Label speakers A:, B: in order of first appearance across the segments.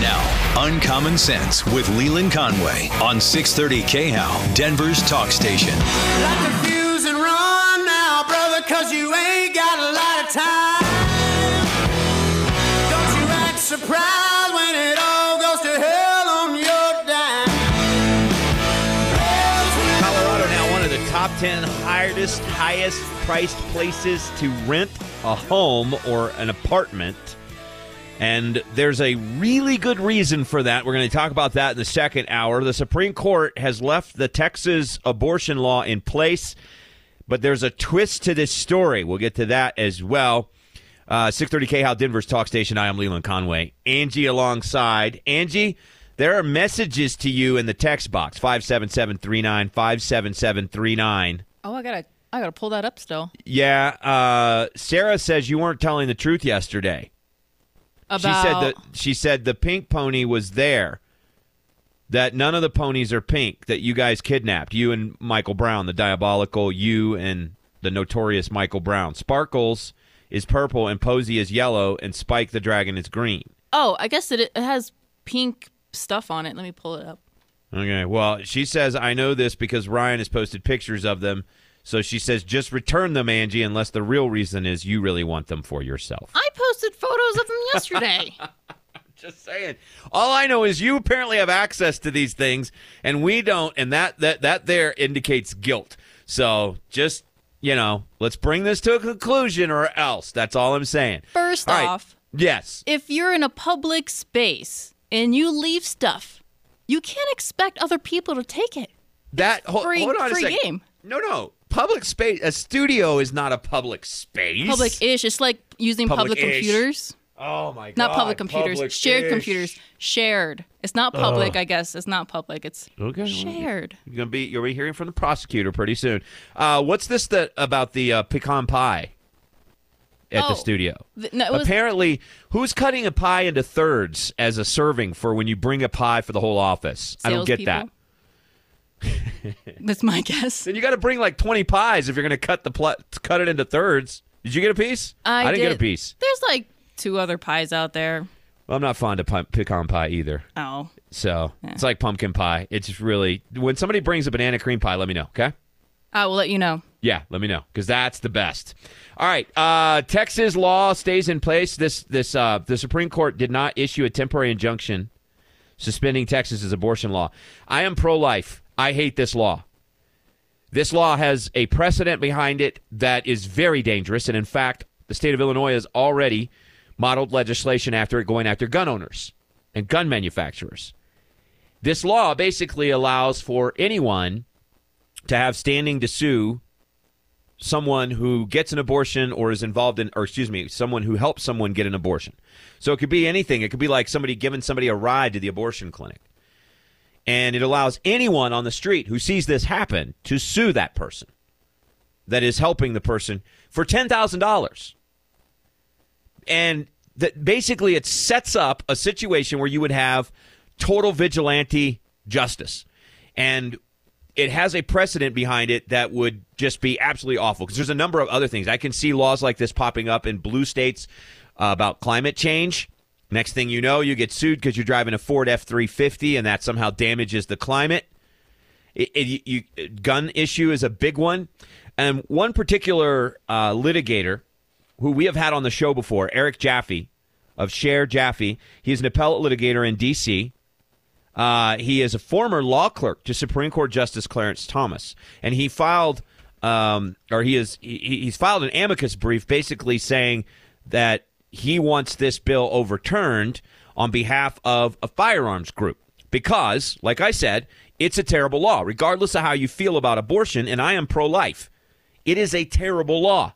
A: Now, Uncommon Sense with Leland Conway on 630 KHOW, Denver's talk station.
B: Light the fuse and run now, brother, cause you ain't got a lot of time. Don't you act surprised when it all goes to hell on your dime.
C: Colorado now one of the top 10 highest, highest priced places to rent a home or an apartment. And there's a really good reason for that. We're going to talk about that in the second hour. The Supreme Court has left the Texas abortion law in place, but there's a twist to this story. We'll get to that as well. Uh, 630 How Denver's talk station. I am Leland Conway. Angie alongside. Angie, there are messages to you in the text box 57739 57739.
D: Oh, I gotta, I gotta pull that up still.
C: Yeah, uh, Sarah says you weren't telling the truth yesterday.
D: About
C: She said that she said the pink pony was there. That none of the ponies are pink. That you guys kidnapped you and Michael Brown, the diabolical you and the notorious Michael Brown. Sparkles is purple and Posey is yellow and Spike the dragon is green.
D: Oh, I guess it, it has pink stuff on it. Let me pull it up.
C: Okay. Well, she says I know this because Ryan has posted pictures of them. So she says just return them, Angie, unless the real reason is you really want them for yourself.
D: I posted photos of them yesterday.
C: Just saying. All I know is you apparently have access to these things, and we don't, and that that that there indicates guilt. So just you know, let's bring this to a conclusion, or else. That's all I'm saying.
D: First
C: All right.
D: off,
C: Yes.
D: if you're in a public space and you leave stuff, you can't expect other people to take it.
C: That ho-
D: free-
C: hold on
D: free
C: a second.
D: game.
C: No, no. Public space. A studio is not a public space.
D: Public-ish. It's like using public
C: Public-ish.
D: computers.
C: Oh my god.
D: Not public computers.
C: Public-ish.
D: shared computers. Shared. It's not public, I guess. It's not public. It's
C: Okay.
D: shared.
C: You're gonna be you'll be hearing from the prosecutor pretty soon. Uh, what's this that about the uh, pecan pie at the
D: Oh.
C: studio?
D: Th- no, was-
C: Apparently, who's cutting a pie into thirds as a serving for when you bring a pie for the whole office? I don't get that.
D: Salespeople? That's my guess.
C: Then you got to bring like twenty pies if you're going to cut the pl- cut it into thirds. Did you get a piece?
D: I,
C: didn't get a piece.
D: There's like two other pies out there.
C: Well, I'm not fond of pi- pecan pie either.
D: Oh,
C: So it's like pumpkin pie. It's really when somebody brings a banana cream pie, let me know. Okay.
D: I will let you know.
C: Yeah, let me know because that's the best. All right, uh, Texas law stays in place. This this uh, the Supreme Court did not issue a temporary injunction suspending Texas's abortion law. I am pro life. I hate this law. This law has a precedent behind it that is very dangerous, and in fact, the state of Illinois has already modeled legislation after it going after gun owners and gun manufacturers. This law basically allows for anyone to have standing to sue someone who gets an abortion or is involved in, or excuse me, someone who helps someone get an abortion. So it could be anything. It could be like somebody giving somebody a ride to the abortion clinic. And it allows anyone on the street who sees this happen to sue that person that is helping the person for $10,000. And that basically it sets up a situation where you would have total vigilante justice. And it has a precedent behind it that would just be absolutely awful because there's a number of other things. I can see laws like this popping up in blue states uh, about climate change. Next thing you know, you get sued because you're driving a Ford F 350 and that somehow damages the climate. It, it, you, gun issue is a big one. And one particular uh, litigator who we have had on the show before, Eric Jaffe of Schaerr Jaffe, he's an appellate litigator in D.C. Uh, he is a former law clerk to Supreme Court Justice Clarence Thomas, and he filed, um, or he is he, he's filed an amicus brief, basically saying that he wants this bill overturned on behalf of a firearms group because, like I said, it's a terrible law, regardless of how you feel about abortion. And I am pro-life. It is a terrible law.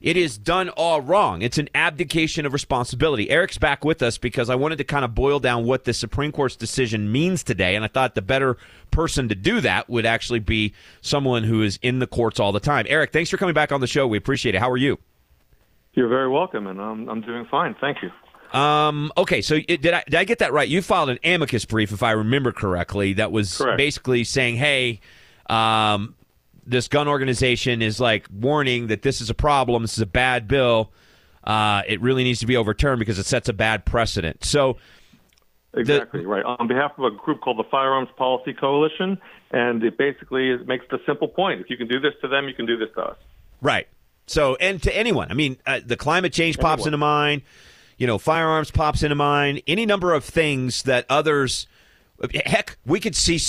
C: it is done all wrong. It's an abdication of responsibility. Eric's back with us because I wanted to kind of boil down what the Supreme Court's decision means today, and I thought the better person to do that would actually be someone who is in the courts all the time. Eric, thanks for coming back on the show. We appreciate it. How are you?
E: You're very welcome, and I'm I'm doing fine. Thank you.
C: Um, okay, so it, did I did I get that right? You filed an amicus brief, if I remember correctly, that was
E: Correct.
C: basically saying, "Hey, um, this gun organization is like warning that this is a problem. This is a bad bill. Uh, it really needs to be overturned because it sets a bad precedent." So,
E: Exactly right. On behalf of a group called the Firearms Policy Coalition, and it basically is, makes the simple point: if you can do this to them, you can do this to us.
C: right. So, and to anyone, I mean, uh, the climate change pops into mind. You know, firearms pops into mind. Any number of things that others. Heck, we could see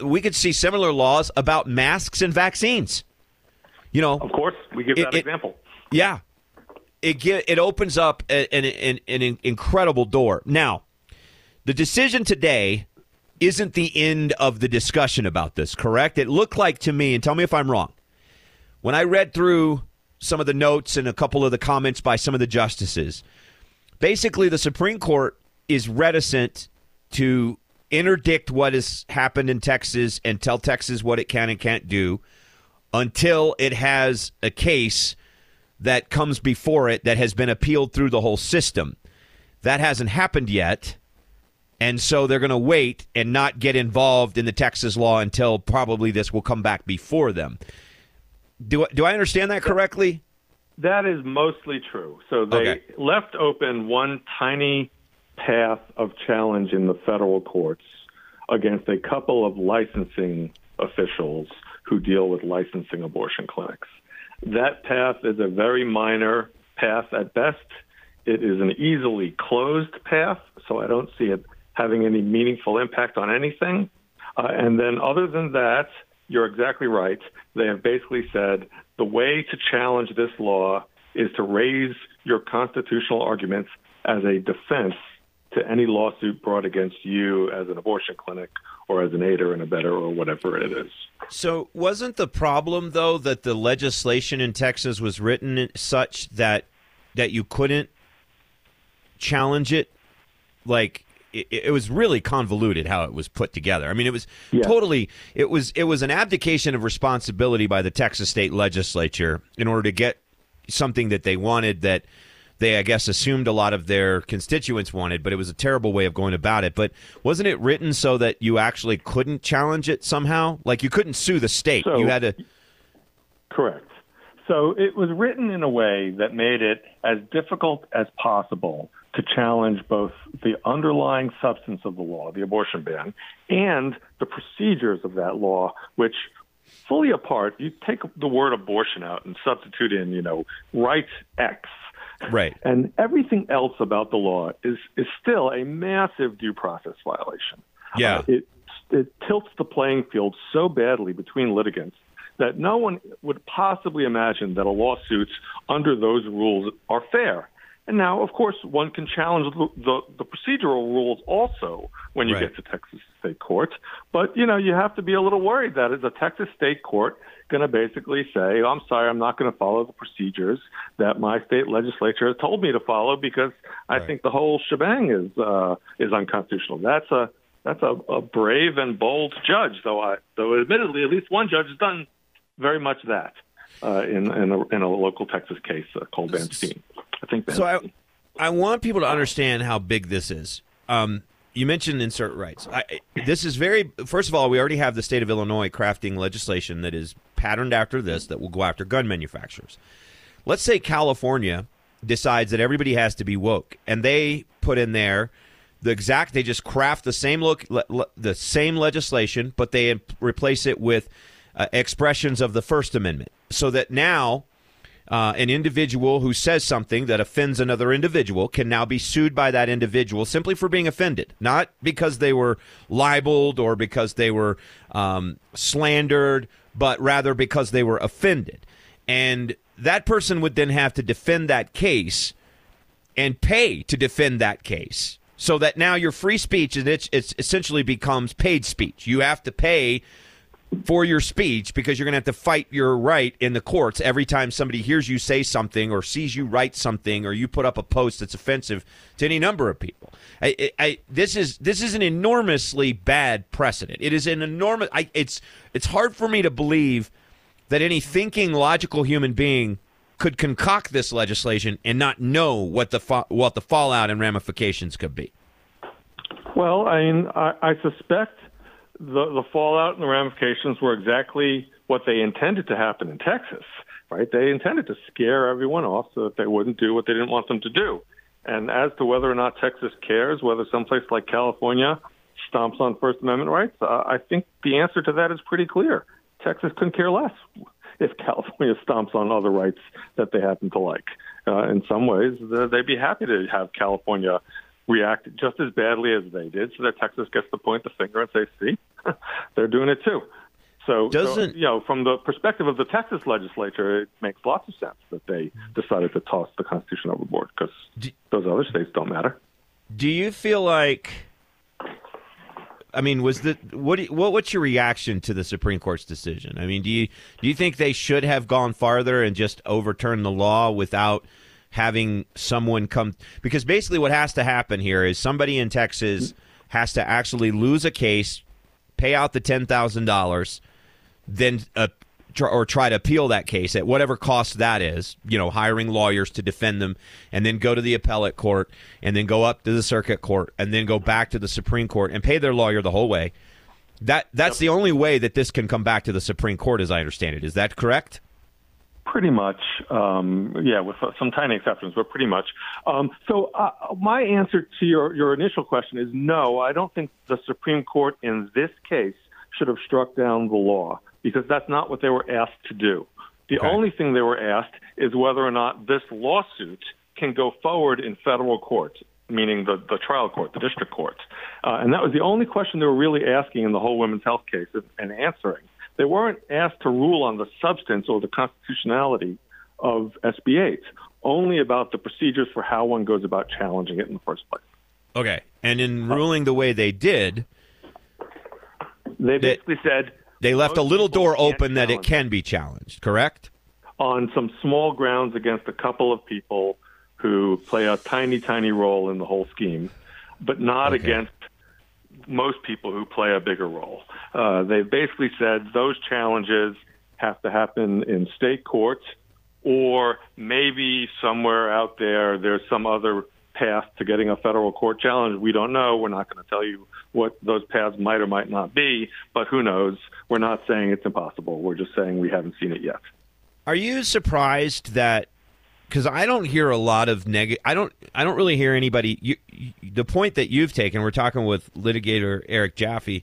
C: we could see similar laws about masks and vaccines. You know,
E: Of course, we give that
C: it-
E: example.
C: Yeah, it get, it opens up an, an, an incredible door. Now, the decision today isn't the end of the discussion about this. Correct? It looked like to me, and tell me if I'm wrong. When I read through some of the notes and a couple of the comments by some of the justices, basically the Supreme Court is reticent to interdict what has happened in Texas and tell Texas what it can and can't do until it has a case that comes before it that has been appealed through the whole system. That hasn't happened yet. And so they're going to wait and not get involved in the Texas law until probably this will come back before them. Do, do I understand that correctly?
E: That is mostly true. So they
C: Okay.
E: left open one tiny path of challenge in the federal courts against a couple of licensing officials who deal with licensing abortion clinics. That path is a very minor path at best. It is an easily closed path, so I don't see it having any meaningful impact on anything. Uh, and then, other than that, you're exactly right. They have basically said the way to challenge this law is to raise your constitutional arguments as a defense to any lawsuit brought against you as an abortion clinic or as an aider and abetter or whatever it is.
C: So, wasn't the problem though that the legislation in Texas was written such that that you couldn't challenge it? Like it, it was really convoluted how it was put together. I mean, it was
E: Yeah.
C: totally it was it was an abdication of responsibility by the Texas state legislature in order to get something that they wanted that they I guess assumed a lot of their constituents wanted, but it was a terrible way of going about it. But wasn't it written so that you actually couldn't challenge it somehow? Like you couldn't sue the state.
E: So-
C: you had to
E: Correct. So it was written in a way that made it as difficult as possible to challenge both the underlying substance of the law, the abortion ban, and the procedures of that law, which fully apart, you take the word abortion out and substitute in, you know, right X.
C: Right.
E: And everything else about the law is, is still a massive due process violation.
C: Yeah.
E: Uh, it, it tilts the playing field so badly between litigants that no one would possibly imagine that a lawsuit under those rules are fair. And now, of course, one can challenge the, the, the procedural rules also when you
C: Right.
E: get to Texas state court. But, you know, you have to be a little worried that is a Texas state court going to basically say, oh, I'm sorry, I'm not going to follow the procedures that my state legislature has told me to follow because I
C: Right.
E: think the whole shebang is uh, is unconstitutional. That's a that's a, a brave and bold judge, though. I though admittedly, at least one judge has done very much that uh, in in a, in a local Texas case uh, called Van Stean. I think
C: So I, I want people to understand how big this is. Um, you mentioned insert rights. I, this is very. First of all, we already have the state of Illinois crafting legislation that is patterned after this that will go after gun manufacturers. Let's say California decides that everybody has to be woke, and they put in there the exact. They just craft the same look, le, le- the same legislation, but they replace it with uh, expressions of the First Amendment, so that now uh, an individual who says something that offends another individual can now be sued by that individual simply for being offended, not because they were libeled or because they were um, slandered, but rather because they were offended. And that person would then have to defend that case and pay to defend that case. So that now your free speech and it's, it's essentially becomes paid speech. You have to pay for your speech because you're going to have to fight your right in the courts every time somebody hears you say something or sees you write something or you put up a post that's offensive to any number of people. I, I, this is this is an enormously bad precedent. It is an enormous. I, it's it's hard for me to believe that any thinking, logical human being could concoct this legislation and not know what the what the fallout and ramifications could be.
E: Well, I mean, I, I suspect the the fallout and the ramifications were exactly what they intended to happen in Texas, right? They intended to scare everyone off so that they wouldn't do what they didn't want them to do. And as to whether or not Texas cares, whether someplace like California stomps on First Amendment rights, uh, I think the answer to that is pretty clear. Texas couldn't care less if California stomps on other rights that they happen to like. Uh, in some ways, they'd be happy to have California react just as badly as they did, so that Texas gets to point the finger and say, "See, they're doing it too." So,
C: Doesn't-
E: so, you know, from the perspective of the Texas legislature, it makes lots of sense that they decided to toss the Constitution overboard because those other states don't matter.
C: Do you feel like? I mean, was the what? What? What's your reaction to the Supreme Court's decision? I mean, do you do you think they should have gone farther and just overturned the law without having someone come? Because basically, what has to happen here is somebody in Texas has to actually lose a case, pay out the ten thousand dollars, then uh, tr- or try to appeal that case at whatever cost that is, you know, hiring lawyers to defend them, and then go to the appellate court, and then go up to the circuit court, and then go back to the Supreme Court and pay their lawyer the whole way. That that's the only way that this can come back to the Supreme Court, as I understand it. Is that correct?
E: Pretty much, um, yeah, with some tiny exceptions, but pretty much. Um, so, uh, my answer to your, your initial question is no. I don't think the Supreme Court in this case should have struck down the law because that's not what they were asked to do. The
C: Okay.
E: only thing they were asked is whether or not this lawsuit can go forward in federal court, meaning the, the trial court, the district court. Uh, and that was the only question they were really asking in the whole women's health case and- and answering. They weren't asked to rule on the substance or the constitutionality of SB 8, only about the procedures for how one goes about challenging it in the first place.
C: Okay. And in ruling the way they did,
E: They basically said
C: they left a little door open that it can be challenged. Correct?
E: on some small grounds against a couple of people who play a tiny, tiny role in the whole scheme, but not
C: Okay.
E: against most people who play a bigger role. Uh, they basically said those challenges have to happen in state courts, or maybe somewhere out there there's some other path to getting a federal court challenge. We don't know. We're not going to tell you what those paths might or might not be, but who knows? We're not saying it's impossible. We're just saying we haven't seen it yet.
C: Are you surprised that because I don't hear a lot of negative. I don't. I don't really hear anybody. You, you, the point that you've taken. We're talking with litigator Eric Jaffe.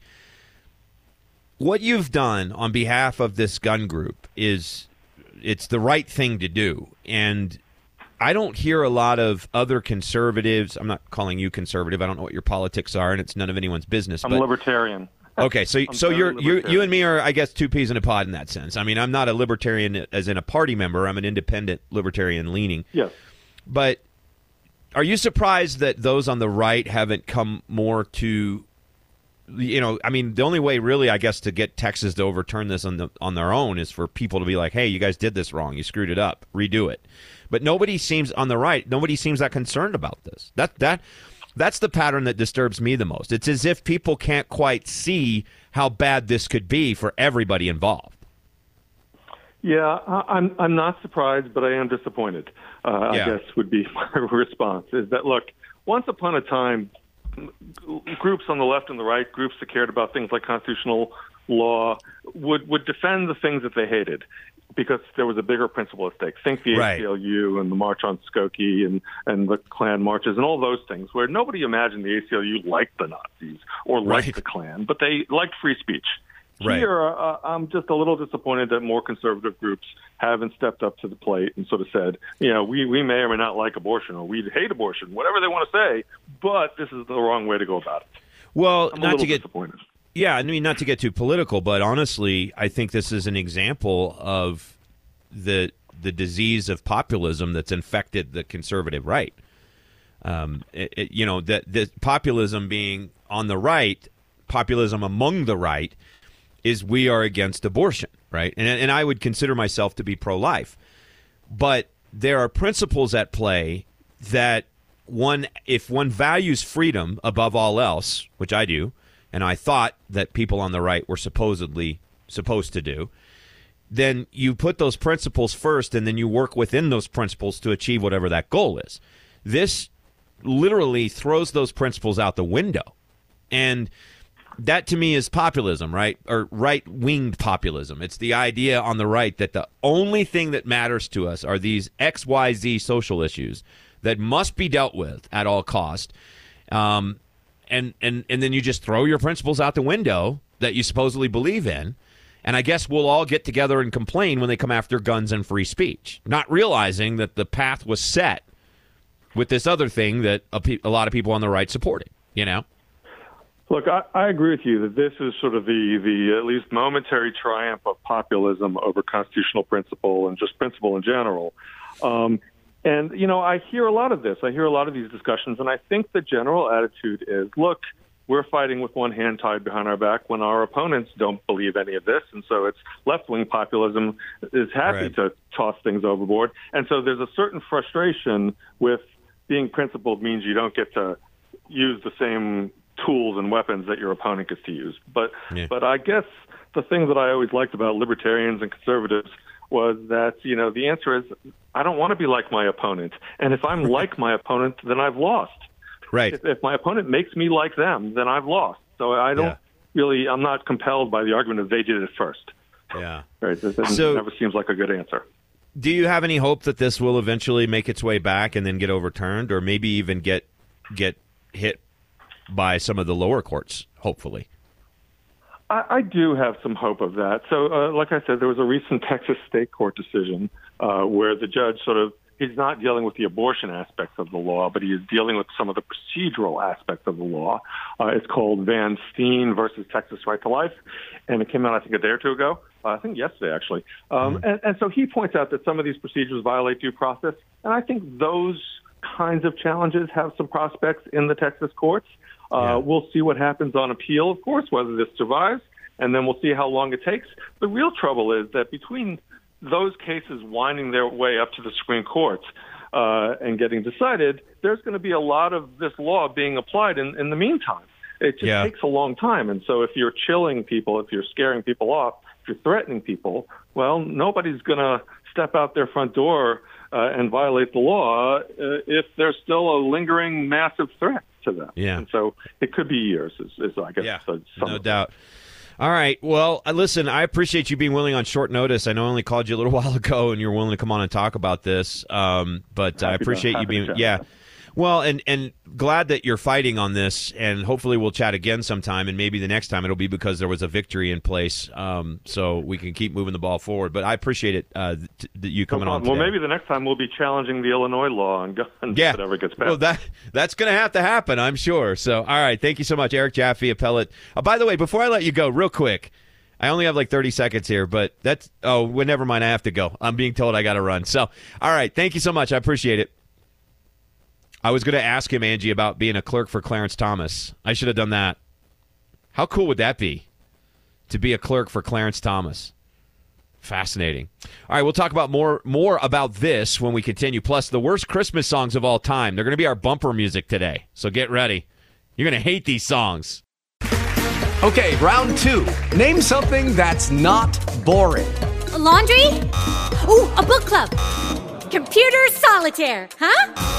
C: What you've done on behalf of this gun group is it's the right thing to do, and I don't hear a lot of other conservatives. I'm not calling you conservative. I don't know what your politics are, and it's none of anyone's business.
E: I'm
C: but,
E: libertarian.
C: Okay, so
E: I'm
C: so you're you you and me are I guess two peas in a pod in that sense. I mean, I'm not a libertarian as in a party member. I'm an independent libertarian leaning.
E: Yes.
C: But are you surprised that those on the right haven't come more to you know, I mean, the only way really I guess to get Texas to overturn this on the on their own is for people to be like, "Hey, you guys did this wrong. You screwed it up. Redo it." But nobody seems on the right, nobody seems that concerned about this. That that that's the pattern that disturbs me the most. It's as if people can't quite see how bad this could be for everybody involved.
E: Yeah, I- I'm I'm not surprised, but I am disappointed. Uh,
C: Yeah.
E: I guess would be my response is that look, once upon a time, groups on the left and the right, groups that cared about things like constitutional law, would would defend the things that they hated because there was a bigger principle at stake. Think the
C: Right.
E: ACLU and the March on Skokie and and the Klan marches and all those things, where nobody imagined the ACLU liked the Nazis or liked
C: Right.
E: the Klan, but they liked free speech.
C: Right.
E: Here, uh, I'm just a little disappointed that more conservative groups haven't stepped up to the plate and sort of said, you know, we, we may or may not like abortion or we hate abortion, whatever they want to say, but this is the wrong way to go about it.
C: Well,
E: I'm a
C: not
E: little
C: to get
E: disappointed.
C: Yeah, I mean, not to get too political, but honestly, I think this is an example of the the disease of populism that's infected the conservative right. Um, it, it- you know, that the populism being on the right, populism among the right, is we are against abortion, right? And and I would consider myself to be pro-life, but there are principles at play that one if one values freedom above all else, which I do, and I thought that people on the right were supposedly supposed to do, then you put those principles first and then you work within those principles to achieve whatever that goal is. This literally throws those principles out the window. And that to me is populism, right? Or right winged populism. It's the idea on the right that the only thing that matters to us are these XYZ social issues that must be dealt with at all cost. Um, and, and, and then you just throw your principles out the window that you supposedly believe in. And I guess we'll all get together and complain when they come after guns and free speech, not realizing that the path was set with this other thing that a, pe- a lot of people on the right supported, you know?
E: Look, I, I agree with you that this is sort of the, the at least momentary triumph of populism over constitutional principle and just principle in general. Um, and, you know, I hear a lot of this. I hear a lot of these discussions, and I think the general attitude is look, we're fighting with one hand tied behind our back when our opponents don't believe any of this. And so it's left wing populism is happy
C: Right.
E: to toss things overboard. And so there's a certain frustration with being principled means you don't get to use the same tools and weapons that your opponent gets to use. But
C: Yeah.
E: but I guess the thing that I always liked about libertarians and conservatives was that you know the answer is I don't want to be like my opponent, and if I'm like my opponent, then I've lost.
C: Right.
E: If, if my opponent makes me like them, then I've lost. So I don't
C: Yeah.
E: really I'm not compelled by the argument of they did it first.
C: Yeah.
E: Right? That,
C: So-
E: never seems like a good answer.
C: Do you have any hope that this will eventually make its way back and then get overturned, or maybe even get get hit by some of the lower courts? Hopefully.
E: I, I do have some hope of that. So, uh, like I said, there was a recent Texas state court decision uh, where the judge sort of he's not dealing with the abortion aspects of the law, but he is dealing with some of the procedural aspects of the law. Uh, it's called Van Stean versus Texas Right to Life, and it came out I think a day or two ago. Uh, I think yesterday actually. Um, and, and so he points out that some of these procedures violate due process, and I think those kinds of challenges have some prospects in the Texas courts. Uh,
C: Yeah.
E: We'll see what happens on appeal, of course, whether this survives, and then we'll see how long it takes. The real trouble is that between those cases winding their way up to the Supreme Court uh, and getting decided, there's going to be a lot of this law being applied in, in the meantime. It just
C: Yeah.
E: takes a long time. And so if you're chilling people, if you're scaring people off, if you're threatening people, well, nobody's going to step out their front door uh, and violate the law uh, if there's still a lingering massive threat to them.
C: Yeah.
E: And so it could be years, is, is I guess.
C: Yeah, no doubt. All right. Well, uh, listen, I appreciate you being willing on short notice. I know I only called you a little while ago, and you're willing to come on and talk about this. Um, but I
E: Happy to-
C: appreciate you being, yeah. Well, and and glad that you're fighting on this, and hopefully we'll chat again sometime, and maybe the next time it'll be because there was a victory in place, um, so we can keep moving the ball forward. But I appreciate it uh, th- that you
E: No
C: coming on.
E: problem. Well, maybe the next time we'll be challenging the Illinois law on guns
C: Yeah.
E: if it ever gets passed.
C: Well, that that's going to have to happen, I'm sure. So, all right, thank you so much, Eric Jaffe, appellate. Uh, by the way, before I let you go, real quick, I only have like 30 seconds here, but that's oh, well, never mind. I have to go. I'm being told I got to run. So, all right, thank you so much. I appreciate it. I was going to ask him, Angie, about being a clerk for Clarence Thomas. I should have done that. How cool would that be to be a clerk for Clarence Thomas? Fascinating. All right, we'll talk about more more about this when we continue. Plus, the worst Christmas songs of all time. They're going to be our bumper music today. So get ready. You're going to hate these songs.
F: Okay, round two. Name something that's not boring.
G: A laundry? Ooh, a book club. Computer solitaire, huh?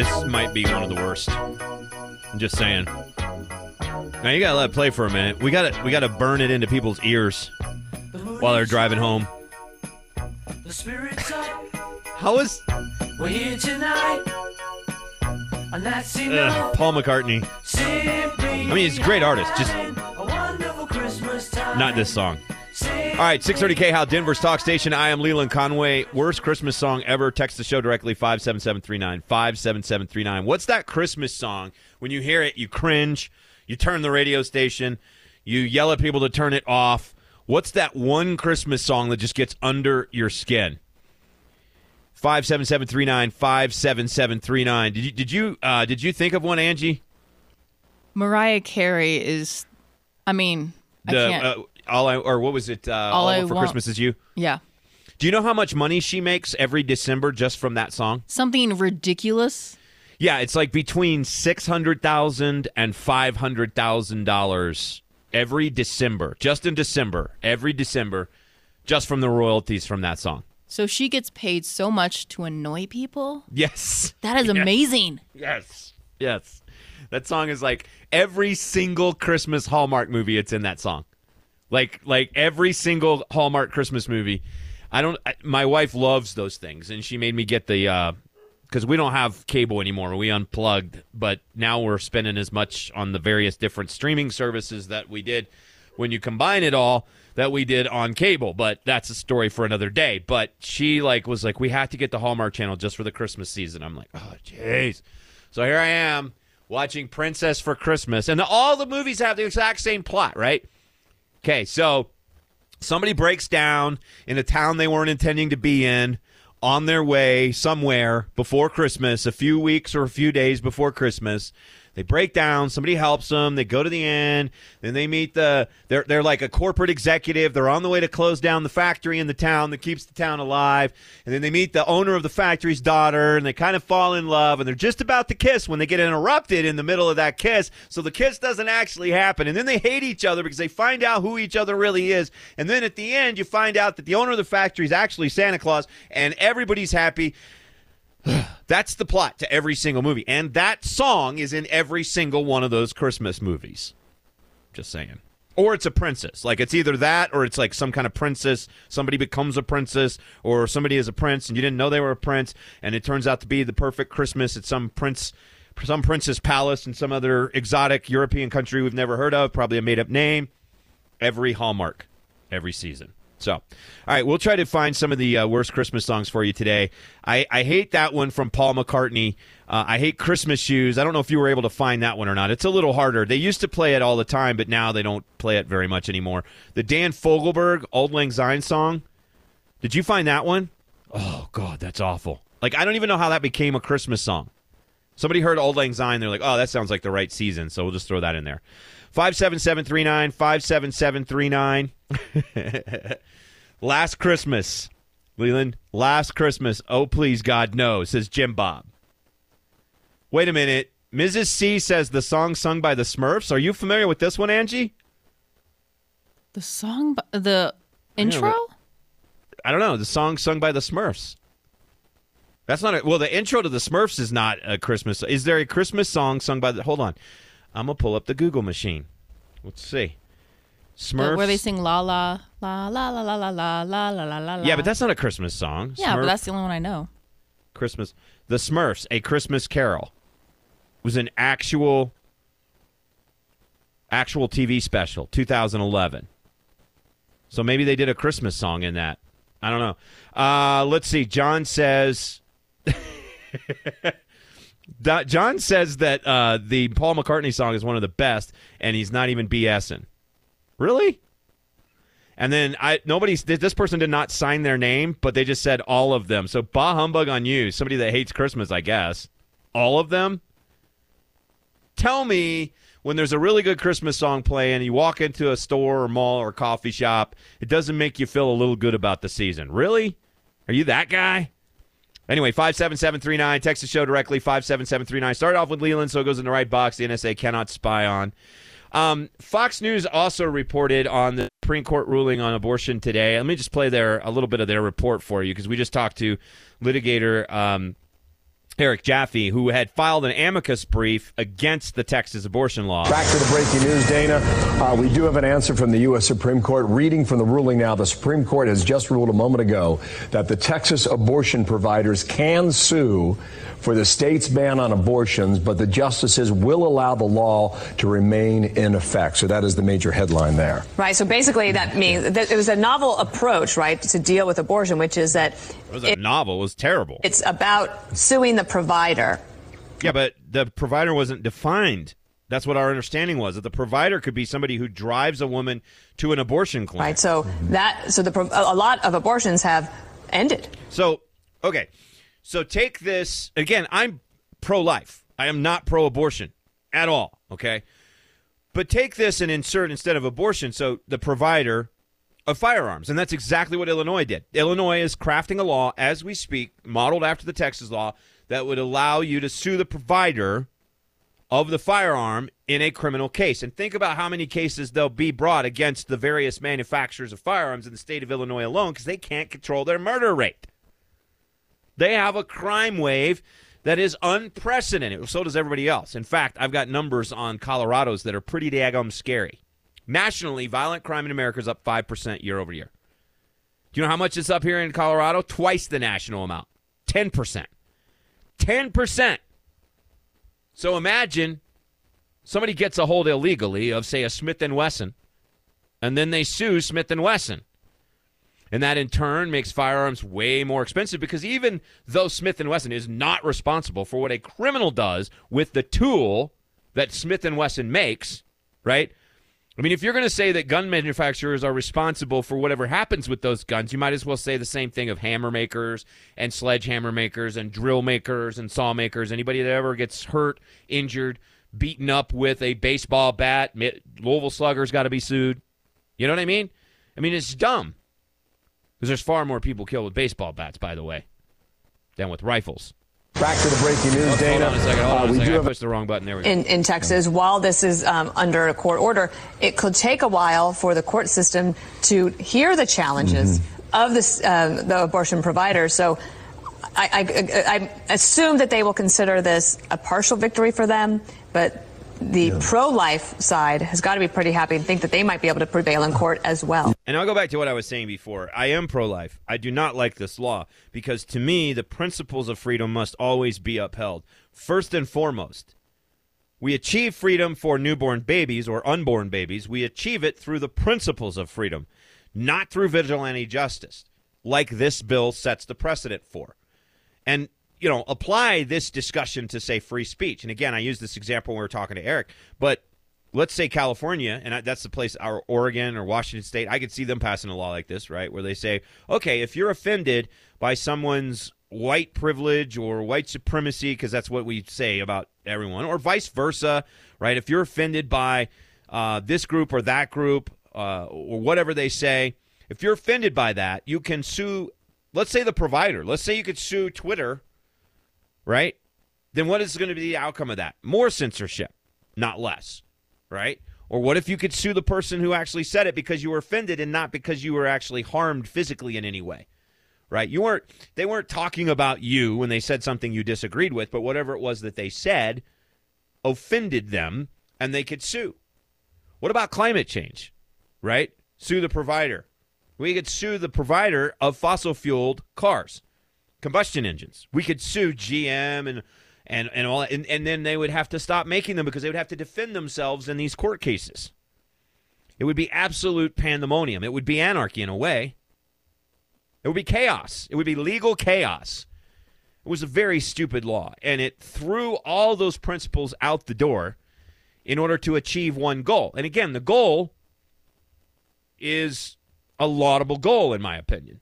C: This might be one of the worst. I'm just saying. Now you gotta let it play for a minute. We gotta we gotta burn it into people's ears while they're driving home.
H: The spirit's up,
C: How is
H: we're here tonight. And that's enough.
C: Paul McCartney?
H: Simply
C: I mean, he's a great artist, just-
H: a wonderful Christmas.
C: Not this song. All right, 630 KHOW Denver's Talk Station. I am Leland Conway. Worst Christmas song ever. Text the show directly 57739. 57739. What's that Christmas song? When you hear it, you cringe, you turn the radio station, you yell at people to turn it off. What's that one Christmas song that just gets under your skin? 57739 57739. Did you did you uh, did you think of one, Angie?
D: Mariah Carey is, I mean, I can't.
C: uh, all I or what was it? Uh,
D: All
C: all
D: I
C: for
D: Want-
C: Christmas is you.
D: yeah.
C: Do you know how much money she makes every December just from that song?
D: Something ridiculous.
C: Yeah, it's like between six hundred thousand and five hundred thousand dollars every December, just in December, every December, just from the royalties from that song.
D: So she gets paid so much to annoy people.
C: Yes,
D: That is amazing.
C: yes, yes. That song is like every single Christmas Hallmark movie. It's in that song, like like every single Hallmark Christmas movie. I don't. I, my wife loves those things, and she made me get the uh, because we don't have cable anymore. We unplugged, but now we're spending as much on the various different streaming services that we did when you combine it all that we did on cable. But that's a story for another day. But she like was like, we have to get the Hallmark Channel just for the Christmas season. I'm like, oh jeez. So here I am watching Princess for Christmas, and all the movies have the exact same plot, right? Okay, so somebody breaks down in a town they weren't intending to be in on their way somewhere before Christmas, a few weeks or a few days before Christmas. They break down, somebody helps them, they go to the end. then they meet the they're they're like a corporate executive, they're on the way to close down the factory in the town that keeps the town alive, and then they meet the owner of the factory's daughter and they kind of fall in love and they're just about to kiss when they get interrupted in the middle of that kiss. So the kiss doesn't actually happen and then they hate each other because they find out who each other really is. And then at the end you find out that the owner of the factory is actually Santa Claus and everybody's happy. That's the plot to every single movie. And that song is in every single one of those Christmas movies. Just saying. Or it's a princess. Like it's either that or it's like some kind of princess. Somebody becomes a princess or somebody is a prince and you didn't know they were a prince and it turns out to be the perfect Christmas at some prince some princess palace in some other exotic European country we've never heard of, probably a made up name. Every Hallmark, every season. So, all right, we'll try to find some of the uh, worst Christmas songs for you today. I, I hate that one from Paul McCartney. Uh, I hate Christmas shoes. I don't know if you were able to find that one or not. It's a little harder. They used to play it all the time, but now they don't play it very much anymore. The Dan Fogelberg Auld Lang Syne song. Did you find that one? Oh God, that's awful. Like I don't even know how that became a Christmas song. Somebody heard Auld Lang Syne, they're like, "Oh, that sounds like the right season," so we'll just throw that in there. Five seven seven three nine five seven seven three nine. Last Christmas, Leland. Last Christmas. Oh please, God, no, says Jim Bob. Wait a minute. Mrs. C says the song sung by the Smurfs. Are you familiar with this one, Angie?
D: The song, the intro.
C: I don't know. The song sung by the Smurfs. That's not a well. The intro to the Smurfs is not a Christmas. Is there a Christmas song sung by the? Hold on, I'm gonna pull up the Google machine. Let's see.
D: The-
C: Smurfs.
D: where they sing la la la la la la la la la la la la.
C: yeah, but that's not a Christmas song.
D: yeah,
C: Smurf-
D: but that's the only one I know.
C: Christmas. The Smurfs, A Christmas Carol, was an actual, actual TV special, 2011. So maybe they did a Christmas song in that. I don't know. Uh, let's see. John says. John says that uh, the Paul McCartney song is one of the best, and he's not even BSing. Really? And then I nobody this person did not sign their name, but they just said all of them. So bah humbug on you, somebody that hates Christmas, I guess. All of them. Tell me when there's a really good Christmas song playing, you walk into a store or mall or coffee shop, it doesn't make you feel a little good about the season. Really? Are you that guy? Anyway, 57739, text the show directly, 57739. Start off with Leland, so it goes in the right box. The NSA cannot spy on. Um, Fox News also reported on the Supreme Court ruling on abortion today. Let me just play their a little bit of their report for you because we just talked to litigator um, Eric Jaffe, who had filed an amicus brief against the Texas abortion law.
I: Back to the breaking news, Dana. Uh, we do have an answer from the U.S. Supreme Court. Reading from the ruling now, the Supreme Court has just ruled a moment ago that the Texas abortion providers can sue for the state's ban on abortions, but the justices will allow the law to remain in effect. So that is the major headline there.
J: Right. So basically, that means that it was a novel approach, right, to deal with abortion, which is that
C: It was a novel. It was terrible.
J: it's about suing the provider.
C: Yeah, but the provider wasn't defined. That's what our understanding was that the provider could be somebody who drives a woman to an abortion clinic.
J: Right. So that so the a a lot of abortions have ended.
C: So, okay. So take this again, I'm pro life. I am not pro abortion at all, okay? But take this and insert instead of abortion, so the provider of firearms. And that's exactly what Illinois did. Illinois is crafting a law as we speak, modeled after the Texas law, that would allow you to sue the provider of the firearm in a criminal case. And think about how many cases they'll be brought against the various manufacturers of firearms in the state of Illinois alone because they can't control their murder rate. They have a crime wave that is unprecedented. So does everybody else. In fact, I've got numbers on Colorado's that are pretty daggum scary. Nationally, violent crime in America is up 5% year over year. Do you know how much it's up here in Colorado? Twice the national amount 10%. 10%. So imagine somebody gets a hold illegally of, say, a Smith & Wesson, and then they sue Smith & Wesson. And that in turn makes firearms way more expensive because even though Smith & Wesson is not responsible for what a criminal does with the tool that Smith & Wesson makes, right? I mean, if you're going to say that gun manufacturers are responsible for whatever happens with those guns, you might as well say the same thing of hammer makers and sledgehammer makers and drill makers and saw makers. Anybody that ever gets hurt, injured, beaten up with a baseball bat, Louisville Slugger's got to be sued. You know what I mean? I mean, it's dumb. Because there's far more people killed with baseball bats, by the way, than with rifles.
I: Back to the breaking news,
C: Hold
I: Dana.
C: on a second. Hold
I: Uh,
C: on a
I: we
C: second.
I: do
C: I
I: have
C: pushed the wrong button. There we go.
J: in, in Texas, while this is um, under a court order, it could take a while for the court system to hear the challenges of this, um, the abortion provider. So I, I, I assume that they will consider this a partial victory for them, but the pro-life side has got to be pretty happy and think that they might be able to prevail in court as well.
C: And I'll go back to what I was saying before. I am pro life. I do not like this law because to me, the principles of freedom must always be upheld. First and foremost, we achieve freedom for newborn babies or unborn babies. We achieve it through the principles of freedom, not through vigilante justice, like this bill sets the precedent for. And you know, apply this discussion to say free speech. And again, I use this example when we were talking to Eric, but let's say California, and that's the place, our Oregon or Washington State, I could see them passing a law like this, right? Where they say, okay, if you're offended by someone's white privilege or white supremacy, because that's what we say about everyone, or vice versa, right? If you're offended by uh, this group or that group, uh, or whatever they say, if you're offended by that, you can sue, let's say the provider. Let's say you could sue Twitter right? Then what is going to be the outcome of that? More censorship, not less, right? Or what if you could sue the person who actually said it because you were offended and not because you were actually harmed physically in any way? Right? You weren't they weren't talking about you when they said something you disagreed with, but whatever it was that they said offended them and they could sue. What about climate change? Right? Sue the provider. We could sue the provider of fossil fueled cars combustion engines. We could sue GM and and and all, and, and then they would have to stop making them because they would have to defend themselves in these court cases. It would be absolute pandemonium. It would be anarchy in a way. It would be chaos. It would be legal chaos. It was a very stupid law, and it threw all those principles out the door in order to achieve one goal. And again, the goal is a laudable goal, in my opinion.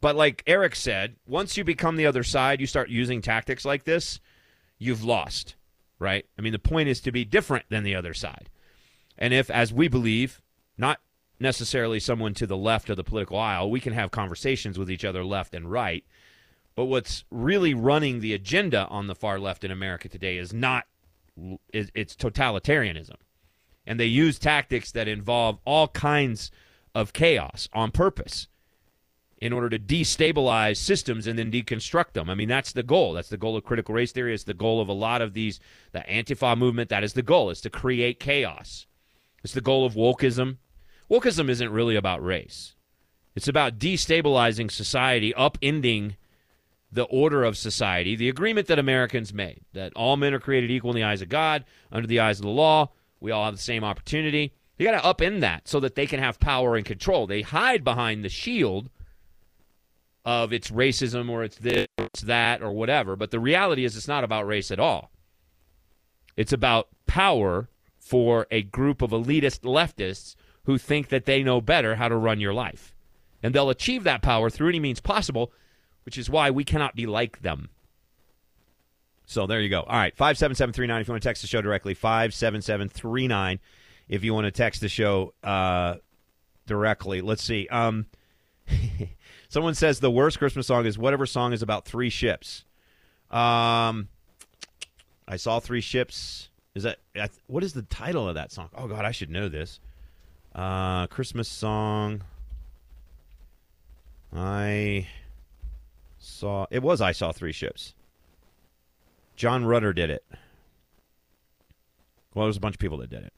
C: But like Eric said, once you become the other side, you start using tactics like this, you've lost, right? I mean, the point is to be different than the other side. And if, as we believe, not necessarily someone to the left of the political aisle, we can have conversations with each other left and right. But what's really running the agenda on the far left in America today is not it's totalitarianism. And they use tactics that involve all kinds of chaos on purpose in order to destabilize systems and then deconstruct them. I mean, that's the goal. That's the goal of critical race theory. It's the goal of a lot of these, the Antifa movement. That is the goal, is to create chaos. It's the goal of wokeism. Wokeism isn't really about race. It's about destabilizing society, upending the order of society, the agreement that Americans made that all men are created equal in the eyes of God, under the eyes of the law. We all have the same opportunity. You got to upend that so that they can have power and control. They hide behind the shield of it's racism or it's this or it's that or whatever. But the reality is, it's not about race at all. It's about power for a group of elitist leftists who think that they know better how to run your life. And they'll achieve that power through any means possible, which is why we cannot be like them. So there you go. All right, 57739 if you want to text the show directly, 57739 if you want to text the show uh, directly. Let's see. Um, someone says the worst Christmas song is whatever song is about three ships. Um, I saw three ships. Is that what is the title of that song? Oh God, I should know this. Uh, Christmas song. I saw it was I saw three ships. John Rutter did it. Well, there was a bunch of people that did it.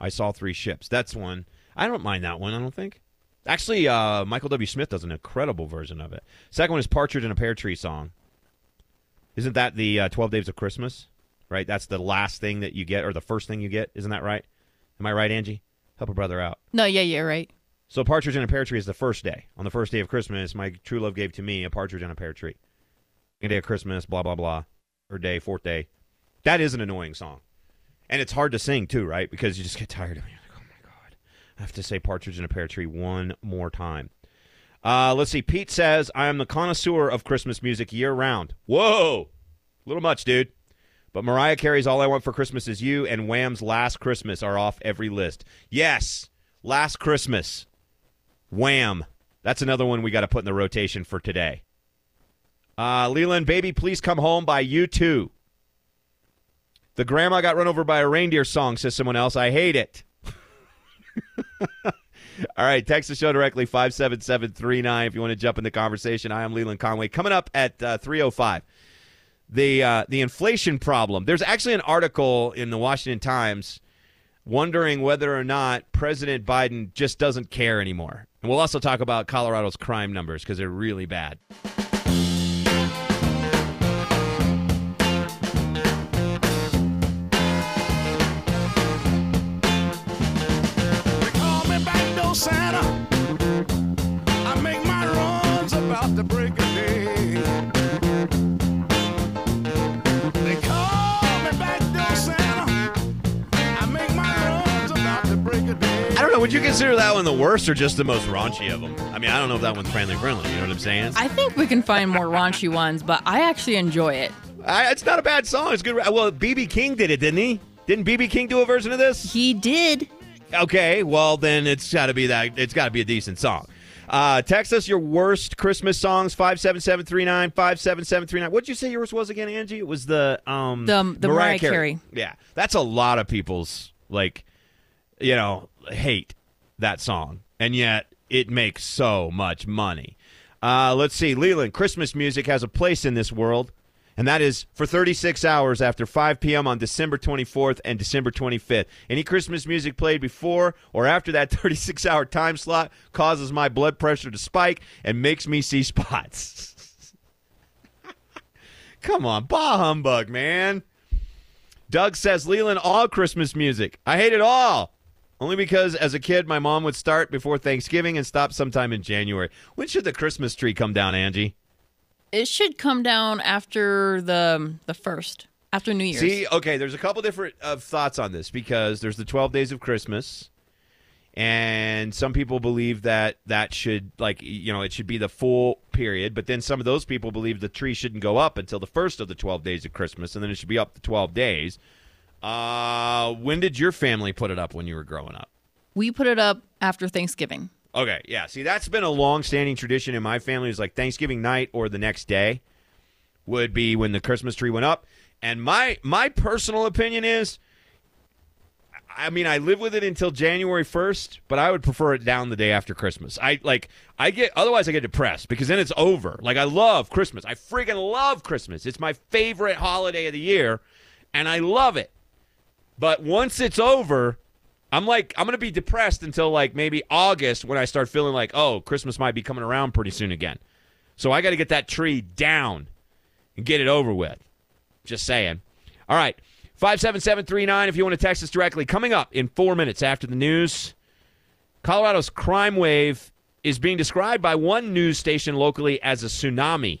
C: I saw three ships. That's one. I don't mind that one. I don't think. Actually, uh, Michael W. Smith does an incredible version of it. Second one is Partridge in a Pear Tree song. Isn't that the uh, Twelve Days of Christmas? Right. That's the last thing that you get, or the first thing you get. Isn't that right? Am I right, Angie? Help a brother out.
D: No, yeah, yeah, right.
C: So partridge in a pear tree is the first day. On the first day of Christmas, my true love gave to me a partridge in a pear tree. Second day of Christmas, blah blah blah. Third day, fourth day. That is an annoying song, and it's hard to sing too, right? Because you just get tired of it. You're like, oh my god, I have to say partridge in a pear tree one more time. Uh, let's see. Pete says I am the connoisseur of Christmas music year round. Whoa, a little much, dude. But Mariah Carey's "All I Want for Christmas Is You" and Wham's "Last Christmas" are off every list. Yes, "Last Christmas." Wham. That's another one we got to put in the rotation for today. Uh, Leland, baby, please come home by U2. The grandma got run over by a reindeer song, says someone else. I hate it. All right, text the show directly, 57739, if you want to jump in the conversation. I am Leland Conway. Coming up at uh, 305, the, uh, the inflation problem. There's actually an article in the Washington Times wondering whether or not President Biden just doesn't care anymore. And we'll also talk about Colorado's crime numbers because they're really bad. Consider that one the worst or just the most raunchy of them? I mean, I don't know if that one's friendly friendly. You know what I'm saying?
D: I think we can find more raunchy ones, but I actually enjoy it.
C: I, it's not a bad song. It's good. Well, BB King did it, didn't he? Didn't BB King do a version of this?
D: He did.
C: Okay, well then it's got to be that. It's got to be a decent song. Uh, text us your worst Christmas songs five seven seven three nine five seven seven three nine. What'd you say yours was again, Angie? It was the um
D: The- the Mariah Carey.
C: Yeah, that's a lot of people's like, you know, hate that song, and yet it makes so much money. Uh, let's see, Leland. Christmas music has a place in this world, and that is for 36 hours after 5 p.m. on December 24th and December 25th. Any Christmas music played before or after that 36 hour time slot causes my blood pressure to spike and makes me see spots. Come on, bah humbug, man. Doug says, Leland, all Christmas music. I hate it all. Only because as a kid, my mom would start before Thanksgiving and stop sometime in January. When should the Christmas tree come down, Angie?
D: It should come down after the the first, after New Year's.
C: See, okay, there's a couple different uh, thoughts on this because there's the 12 days of Christmas, and some people believe that that should, like, you know, it should be the full period. But then some of those people believe the tree shouldn't go up until the first of the 12 days of Christmas, and then it should be up the 12 days. Uh, when did your family put it up when you were growing up?
D: We put it up after Thanksgiving.
C: Okay, yeah. See, that's been a long-standing tradition in my family. Is like Thanksgiving night or the next day would be when the Christmas tree went up. And my my personal opinion is, I mean, I live with it until January 1st, but I would prefer it down the day after Christmas. I like, I get, otherwise I get depressed because then it's over. Like, I love Christmas. I freaking love Christmas. It's my favorite holiday of the year, and I love it. But once it's over, I'm like, I'm to be depressed until like maybe August when I start feeling like, oh, Christmas might be coming around pretty soon again. So I got to get that tree down and get it over with. Just saying. All right. 57739 if you want to text us directly. Coming up in four minutes after the news, Colorado's crime wave is being described by one news station locally as a tsunami.